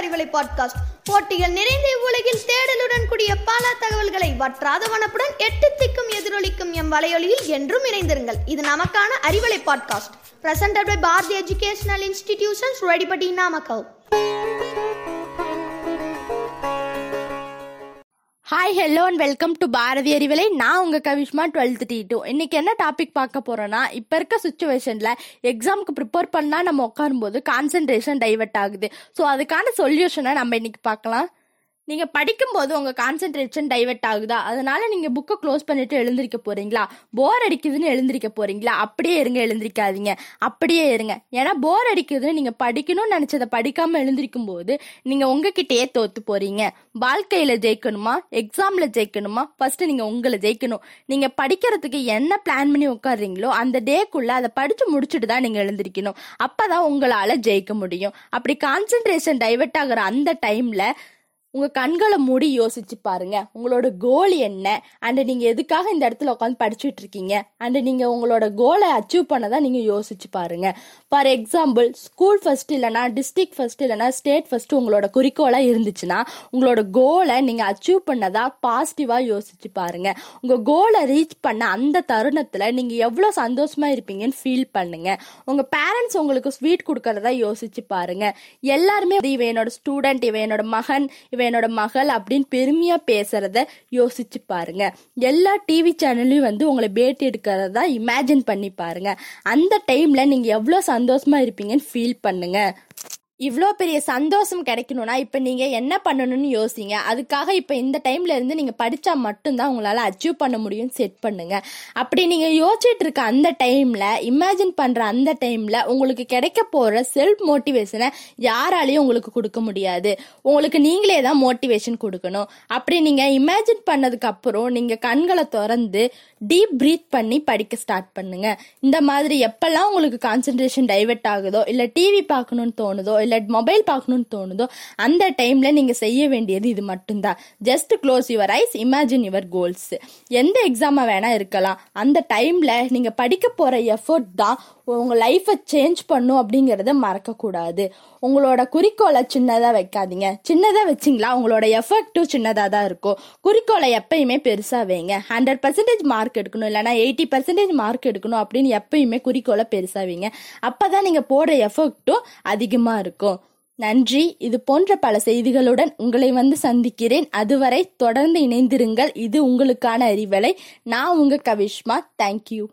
Arivalai podcast போட்டிகள் நிறைந்த இவ்வுலகில் தேடலுடன் கூடிய பல தகவல்களை வற்றாத வனப்புடன் எட்டு திக்கும் எதிரொலிக்கும் எம் வலையொலியில் என்றும் இணைந்திருங்கள். இது நமக்கான Arivalai podcast presented by Bharathi educational institutions ரெடிபடி Namakkal hi hello and welcome to Bharathi Arivalai நான் உங்கள் கவிஷ்மா டுவெல்த் டி டூ இன்றைக்கி என்ன டாபிக் பார்க்க போகிறோன்னா இப்போ இருக்க சுச்சுவேஷனில் எக்ஸாமுக்கு ப்ரிப்பேர் பண்ணால் நம்ம உட்காரும்போது கான்சென்ட்ரேஷன் டைவர்ட் ஆகுது. ஸோ அதுக்கான சொல்யூஷனை நம்ம இன்றைக்கி பார்க்கலாம். நீங்கள் படிக்கும்போது உங்கள் கான்சென்ட்ரேஷன் டைவெர்ட் ஆகுதா? அதனால நீங்கள் புக்கை க்ளோஸ் பண்ணிட்டு எழுந்திருக்க போறீங்களா? போர் அடிக்குதுன்னு எழுந்திருக்க போறீங்களா? அப்படியே இருங்க எழுந்திருக்காதீங்க. அப்படியே இருங்க. ஏன்னா போர் அடிக்குதுன்னு நீங்கள் படிக்கணும்னு நினச்சதை படிக்காமல் எழுந்திருக்கும் போது நீங்கள் உங்ககிட்டயே தோத்து போறீங்க. வாழ்க்கையில் ஜெயிக்கணுமா? எக்ஸாமில் ஜெயிக்கணுமா? ஃபர்ஸ்ட் நீங்கள் உங்களை ஜெயிக்கணும். நீங்கள் படிக்கிறதுக்கு என்ன பிளான் பண்ணி உட்காடுறீங்களோ அந்த டேக்குள்ளே அதை படித்து முடிச்சுட்டு தான் நீங்கள் எழுந்திருக்கணும். அப்போ தான் உங்களால் ஜெயிக்க முடியும். அப்படி கான்சென்ட்ரேஷன் டைவெர்ட் ஆகிற அந்த டைமில் உங்கள் கண்களை மூடி யோசிச்சு பாருங்க. உங்களோட கோல் என்ன? அண்ட் நீங்கள் எதுக்காக இந்த இடத்துல உட்காந்து படிச்சுட்டு இருக்கீங்க? அண்ட் நீங்கள் உங்களோட கோலை அச்சீவ் பண்ணதான் நீங்கள் யோசிச்சு பாருங்க. ஃபார் எக்ஸாம்பிள் ஸ்கூல் ஃபர்ஸ்ட் இல்லைனா டிஸ்ட்ரிக்ட் ஃபர்ஸ்ட் இல்லைனா ஸ்டேட் ஃபர்ஸ்ட் உங்களோட குறிக்கோளாக இருந்துச்சுன்னா உங்களோட கோலை நீங்கள் அச்சீவ் பண்ணதா பாசிட்டிவாக யோசிச்சு பாருங்க. உங்கள் கோலை ரீச் பண்ண அந்த தருணத்தில் நீங்கள் எவ்வளோ சந்தோஷமா இருப்பீங்கன்னு ஃபீல் பண்ணுங்க. உங்கள் பேரண்ட்ஸ் உங்களுக்கு ஸ்வீட் கொடுக்கறதா யோசிச்சு பாருங்க. எல்லாருமே இவன் என்னோட ஸ்டூடெண்ட் இவன் என்னோட மகன் இவன் என்னோட மகள் அப்படின்னு பெருமையா பேசுறத யோசிச்சு பாருங்க. எல்லா டிவி சேனல்லையும் வந்து உங்களை பேட்டி எடுக்கிறதா இமேஜின் பண்ணி பாருங்க. அந்த டைம்ல நீங்க எவ்வளவு சந்தோஷமா இருப்பீங்கன்னு ஃபீல் பண்ணுங்க. இவ்வளோ பெரிய சந்தோஷம் கிடைக்கணும்னா இப்போ நீங்கள் என்ன பண்ணணும்னு யோசிங்க. அதுக்காக இப்போ இந்த டைம்ல இருந்து நீங்கள் படித்தா மட்டும்தான் உங்களால் அச்சீவ் பண்ண முடியும் செட் பண்ணுங்க. அப்படி நீங்கள் யோசிச்சுட்டு இருக்க அந்த டைமில் இமேஜின் பண்ணுற அந்த டைமில் உங்களுக்கு கிடைக்க போகிற செல்ஃப் மோட்டிவேஷனை யாராலையும் உங்களுக்கு கொடுக்க முடியாது. உங்களுக்கு நீங்களே தான் மோட்டிவேஷன் கொடுக்கணும். அப்படி நீங்கள் இமேஜின் பண்ணதுக்கப்புறம் நீங்கள் கண்களை திறந்து டீப் ப்ரீத் பண்ணி படிக்க ஸ்டார்ட் பண்ணுங்கள் இந்த மாதிரி எப்பெல்லாம் உங்களுக்கு கான்சென்ட்ரேஷன் டைவெர்ட் ஆகுதோ இல்லை டிவி பார்க்கணுன்னு தோணுதோ இல்லை மொபைல் பார்க்கணும்னு தோணுதோ அந்த டைமில் நீங்கள் செய்ய வேண்டியது இது மட்டும்தான். Just close your eyes imagine your goals எந்த எக்ஸாமாக வேணால் இருக்கலாம். அந்த டைமில் நீங்கள் படிக்க போகிற எஃபர்ட் தான் உங்கள் லைஃபை சேஞ்ச் பண்ணும் அப்படிங்கிறத மறக்கக்கூடாது. உங்களோட குறிக்கோளை சின்னதாக வைக்காதீங்க. சின்னதாக வச்சிங்களா உங்களோட எஃபெக்டும் சின்னதாக தான் இருக்கும். குறிக்கோளை எப்பயுமே பெருசாக வைங்க. ஹண்ட்ரட் பர்சன்டேஜ் மார்க் எடுக்கணும் இல்லைனா எயிட்டி பர்சன்டேஜ் மார்க் எடுக்கணும் அப்படின்னு எப்பயுமே குறிக்கோளை பெருசாக வைங்க. அப்போ தான் நீங்கள் போடுற எஃபெக்டும் அதிகமாக இருக்கும். நன்றி. இது போன்ற பல செய்திகளுடன் உங்களை வந்து சந்திக்கிறேன். அதுவரை தொடர்ந்து இணைந்திருங்கள். இது உங்களுக்கான அறிவலை. நான் உங்க கவிஷ்மா. தேங்க்யூ